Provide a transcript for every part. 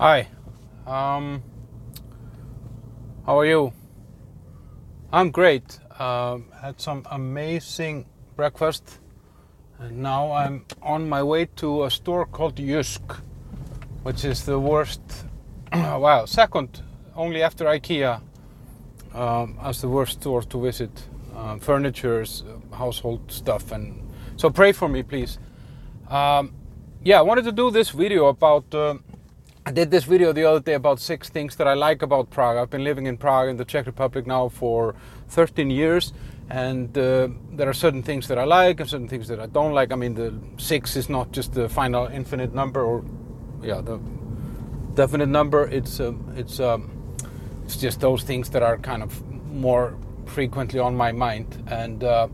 Hi. Um, how are you? I'm great. Um had some amazing breakfast, and now I'm on my way to a store called JYSK, which is the worst. wow, second only after IKEA um, as the worst store to visit. Uh, furniture, household stuff, and so pray for me, please. Um, yeah, I wanted to do this video about. Uh, I did this video the other day about six things that I like about Prague. I've been living in Prague in the Czech Republic now for 13 years, and uh, there are certain things that I like and certain things that I don't like. I mean, the six is not just the final infinite number, or yeah, the definite number. It's um, it's um, it's just those things that are kind of more frequently on my mind, and uh,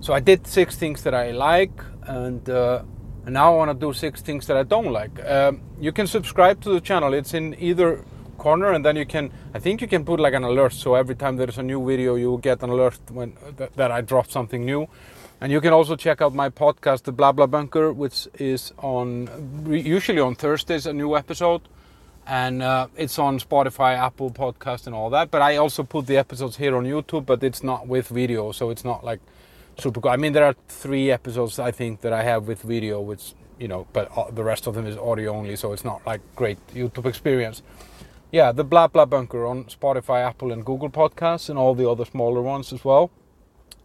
so I did six things that I like, and uh, and now I want to do six things that I don't like. Um, you can subscribe to the channel. It's in either corner, and then you can. I think you can put like an alert, so every time there's a new video, you will get an alert when th- that I drop something new. And you can also check out my podcast, The Bla Bla Bunker, which is on usually on Thursdays, a new episode, and uh, it's on Spotify, Apple Podcast, and all that. But I also put the episodes here on YouTube, but it's not with video, so it's not like super cool. I mean, there are three episodes I think that I have with video, which you know, but the rest of them is audio only, so it's not like great YouTube experience. Yeah, the Bla Bla Bunker on Spotify, Apple, and Google Podcasts, and all the other smaller ones as well.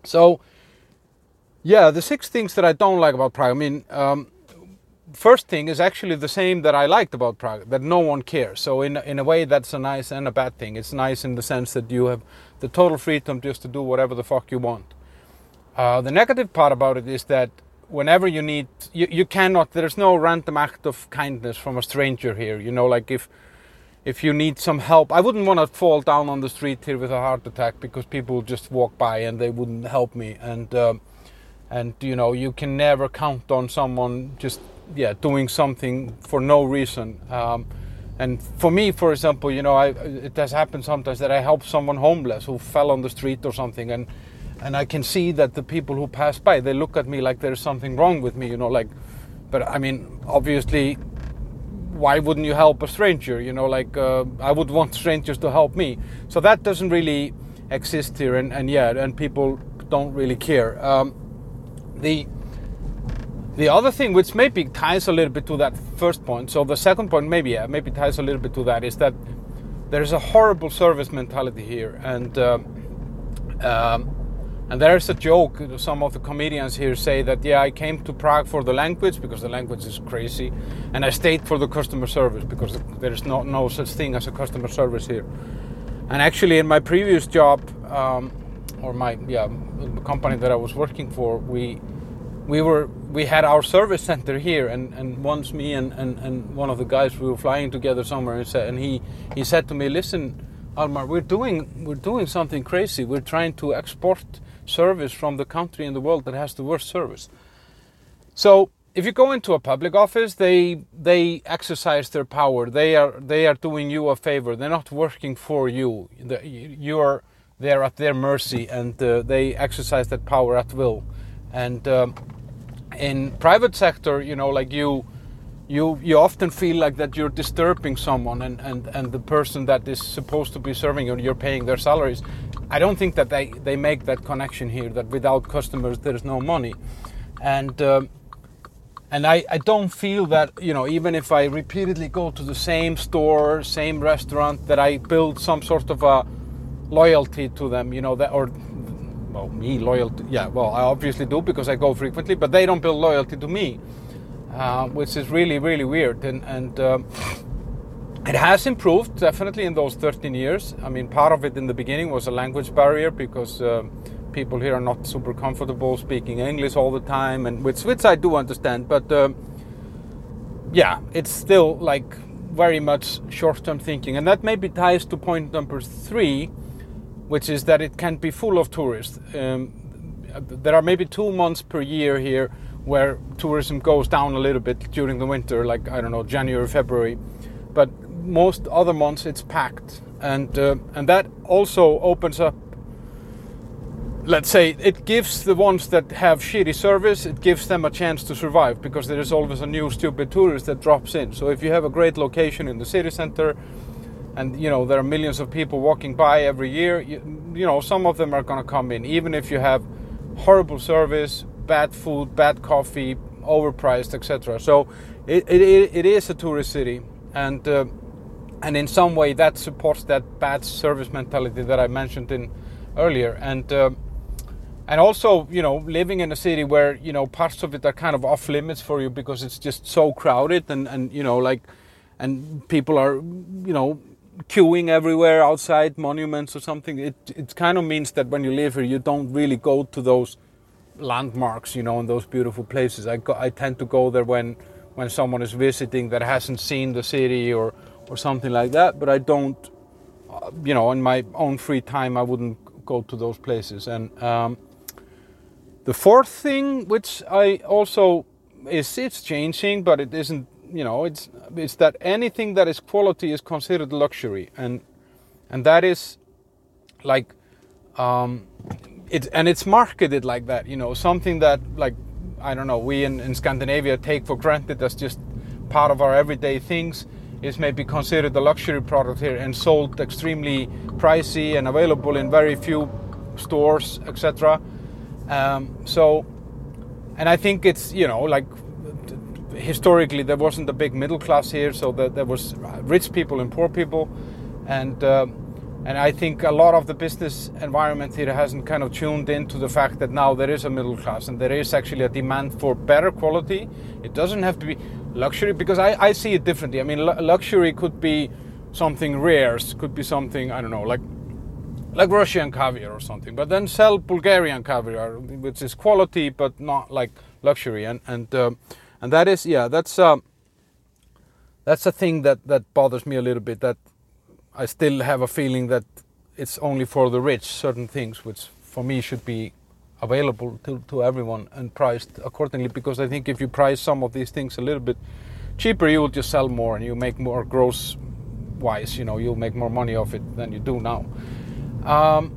So, yeah, the six things that I don't like about Prague. I mean, um, first thing is actually the same that I liked about Prague, that no one cares. So in in a way, that's a nice and a bad thing. It's nice in the sense that you have the total freedom just to do whatever the fuck you want. Uh, the negative part about it is that whenever you need, you, you cannot. There's no random act of kindness from a stranger here. You know, like if if you need some help, I wouldn't want to fall down on the street here with a heart attack because people just walk by and they wouldn't help me. And um, and you know, you can never count on someone just yeah doing something for no reason. Um, and for me, for example, you know, I, it has happened sometimes that I help someone homeless who fell on the street or something, and and I can see that the people who pass by they look at me like there's something wrong with me you know like but I mean obviously why wouldn't you help a stranger you know like uh, I would want strangers to help me. So that doesn't really exist here and, and yeah and people don't really care. Um, the the other thing which maybe ties a little bit to that first point so the second point maybe yeah maybe ties a little bit to that is that there's a horrible service mentality here. And um, um, and there's a joke. Some of the comedians here say that, yeah, I came to Prague for the language because the language is crazy, and I stayed for the customer service because there's no, no such thing as a customer service here. And actually, in my previous job, um, or my yeah, company that I was working for, we we were we had our service center here, and, and once me and, and, and one of the guys we were flying together somewhere, and, said, and he he said to me, listen. Almar, we're doing we're doing something crazy. We're trying to export service from the country in the world that has the worst service. So if you go into a public office, they they exercise their power. They are they are doing you a favor. They're not working for you. You are there at their mercy, and uh, they exercise that power at will. And um, in private sector, you know, like you you you often feel like that you're disturbing someone and, and, and the person that is supposed to be serving you you're paying their salaries i don't think that they, they make that connection here that without customers there's no money. And um, and I, I don't feel that you know even if i repeatedly go to the same store same restaurant that i build some sort of a loyalty to them you know that or well me loyalty yeah well i obviously do because i go frequently but they don't build loyalty to me uh, which is really really weird. And and um, it has improved definitely in those 13 years. I mean part of it in the beginning was a language barrier because uh, people here are not super comfortable speaking english all the time and which which i do understand but um, yeah it's still like very much short-term thinking. And that maybe ties to point number three which is that it can be full of tourists. Um, there are maybe two months per year here where tourism goes down a little bit during the winter, like I don't know January, February, but most other months it's packed, and uh, and that also opens up let's say it gives the ones that have shitty service it gives them a chance to survive because there is always a new stupid tourist that drops in. So if you have a great location in the city center and you know there are millions of people walking by every year you, you know some of them are going to come in. Even if you have horrible service bad food bad coffee overpriced etc so it, it, it is a tourist city. And uh, and in some way that supports that bad service mentality that i mentioned in earlier. And uh, and also you know living in a city where you know parts of it are kind of off limits for you because it's just so crowded and and you know like and people are you know queuing everywhere outside monuments or something. It it kind of means that when you live here you don't really go to those landmarks you know and those beautiful places. I go, i tend to go there when when someone is visiting that hasn't seen the city or or something like that but i don't uh, you know in my own free time i wouldn't go to those places and um, the fourth thing, which I also is it's changing, but it isn't. You know, it's it's that anything that is quality is considered luxury, and and that is like um, it and it's marketed like that. You know, something that like I don't know we in, in Scandinavia take for granted as just part of our everyday things is maybe considered a luxury product here and sold extremely pricey and available in very few stores, etc. Um, so, and I think it's you know like historically there wasn't a big middle class here, so that there was rich people and poor people, and um, and I think a lot of the business environment here hasn't kind of tuned into the fact that now there is a middle class and there is actually a demand for better quality. It doesn't have to be luxury because I, I see it differently. I mean, luxury could be something rare, could be something I don't know, like like Russian caviar or something, but then sell Bulgarian caviar, which is quality but not like luxury, and and uh, and that is yeah, that's uh, that's a thing that that bothers me a little bit. That I still have a feeling that it's only for the rich certain things, which for me should be available to to everyone and priced accordingly. Because I think if you price some of these things a little bit cheaper, you will just sell more and you make more gross wise. You know, you'll make more money off it than you do now. Um,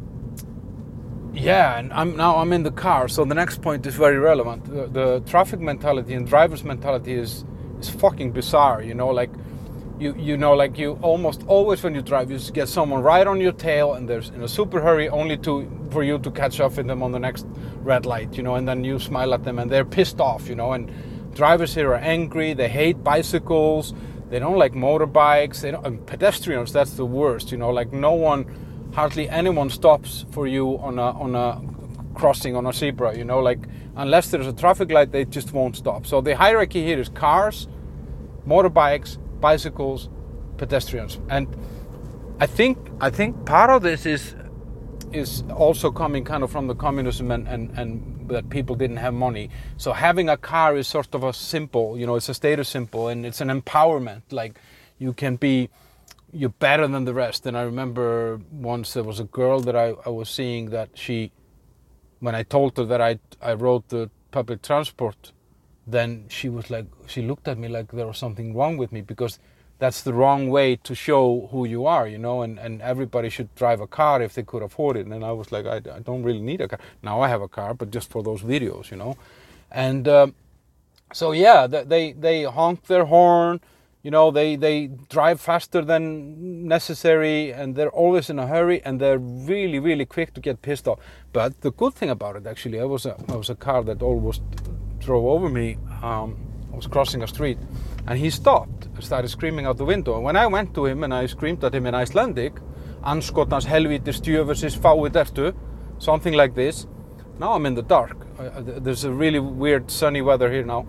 yeah, and I'm now I'm in the car, so the next point is very relevant. The, the, traffic mentality and driver's mentality is is fucking bizarre. You know, like you you know, like you almost always when you drive, you get someone right on your tail, and there's in a super hurry, only to for you to catch up with them on the next red light. You know, and then you smile at them, and they're pissed off. You know, and drivers here are angry. They hate bicycles. They don't like motorbikes. They don't, pedestrians. That's the worst. You know, like no one hardly anyone stops for you on a on a crossing on a zebra you know like unless there's a traffic light they just won't stop so the hierarchy here is cars motorbikes bicycles pedestrians. And i think i think part of this is is also coming kind of from the communism and and, and that people didn't have money. So having a car is sort of a symbol you know it's a status symbol and it's an empowerment. Like you can be you're better than the rest. And I remember once there was a girl that I, I was seeing that she, when I told her that I I rode the public transport, then she was like she looked at me like there was something wrong with me because that's the wrong way to show who you are, you know. And and everybody should drive a car if they could afford it. And I was like I, I don't really need a car now. I have a car, but just for those videos, you know. And um, so yeah, they they honk their horn you know they they drive faster than necessary and they're always in a hurry and they're really really quick to get pissed off but the good thing about it actually i was a, I was a car that almost drove over me um, i was crossing a street and he stopped started screaming out the window. And when i went to him and i screamed at him in icelandic anskotans helvitis djöfusis fáið ertu something like this. Now i'm in the dark. There's a really weird sunny weather here now.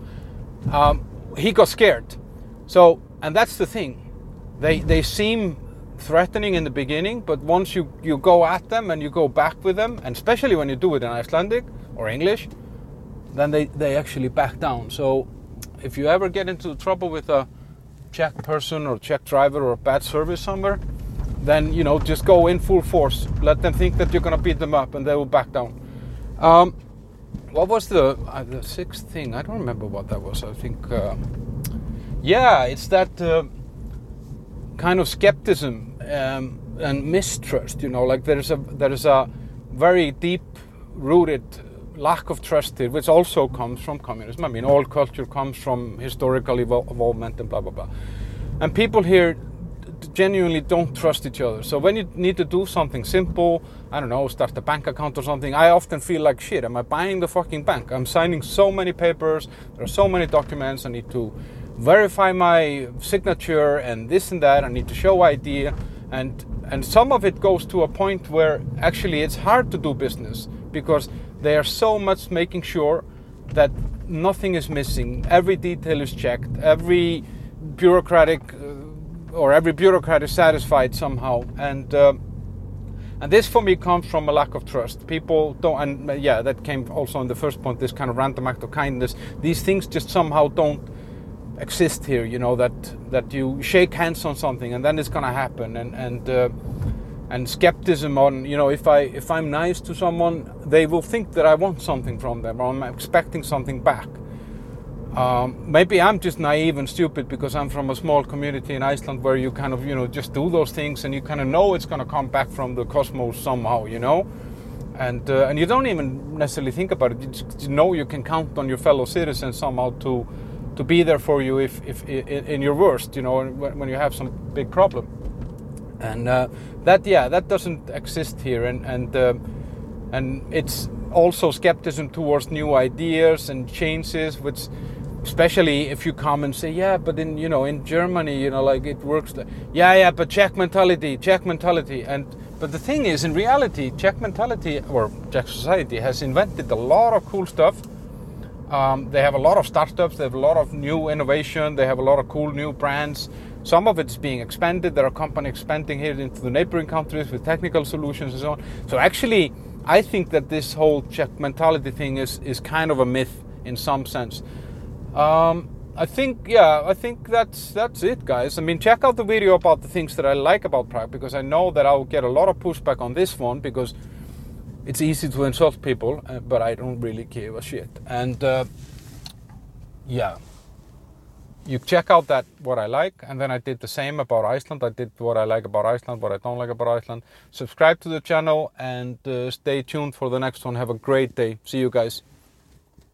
Um, he got scared. So and that's the thing. They they seem threatening in the beginning, but once you, you go at them and you go back with them, and especially when you do it in Icelandic or English, then they, they actually back down. So if you ever get into trouble with a Czech person or Czech driver or a bad service somewhere, then you know just go in full force. Let them think that you're gonna beat them up, and they will back down. Um, what was the uh, the sixth thing? I don't remember what that was. I think. Uh, yeah, it's that uh, kind of skepticism um, and mistrust. You know, like there's a there's a very deep rooted lack of trust here, which also comes from communism. I mean, all culture comes from historical involvement and blah blah blah. And people here genuinely don't trust each other. So when you need to do something simple, I don't know, start a bank account or something, I often feel like shit, am I buying the fucking bank? I'm signing so many papers, there are so many documents, I need to verify my signature and this and that, I need to show ID and and some of it goes to a point where actually it's hard to do business because they are so much making sure that nothing is missing, every detail is checked, every bureaucratic uh, or every bureaucrat is satisfied somehow, and uh, and this for me comes from a lack of trust. People don't, and uh, yeah, that came also in the first point. This kind of random act of kindness. These things just somehow don't exist here. You know that that you shake hands on something and then it's gonna happen, and and uh, and skepticism on you know if I if I'm nice to someone, they will think that I want something from them or I'm expecting something back. Um, maybe I'm just naive and stupid because I'm from a small community in Iceland where you kind of you know just do those things and you kind of know it's going to come back from the cosmos somehow, you know, and uh, and you don't even necessarily think about it. You just know you can count on your fellow citizens somehow to to be there for you if if in, in your worst, you know, when you have some big problem, and uh, that yeah that doesn't exist here, and and uh, and it's also skepticism towards new ideas and changes, which especially if you come and say, yeah, but in you know in Germany, you know, like it works. Like, yeah, yeah, but Czech mentality, Czech mentality, and but the thing is, in reality, Czech mentality or Czech society has invented a lot of cool stuff. Um, they have a lot of startups. They have a lot of new innovation. They have a lot of cool new brands. Some of it's being expanded. There are companies expanding here into the neighboring countries with technical solutions and so on. So actually, I think that this whole Czech mentality thing is is kind of a myth in some sense. Um, I think, yeah, I think that's that's it, guys. I mean, check out the video about the things that I like about Prague because I know that I'll get a lot of pushback on this one because it's easy to insult people, uh, but I don't really give a shit. And uh, yeah, you check out that what I like, and then I did the same about Iceland. I did what I like about Iceland, what I don't like about Iceland. Subscribe to the channel and uh, stay tuned for the next one. Have a great day. See you guys.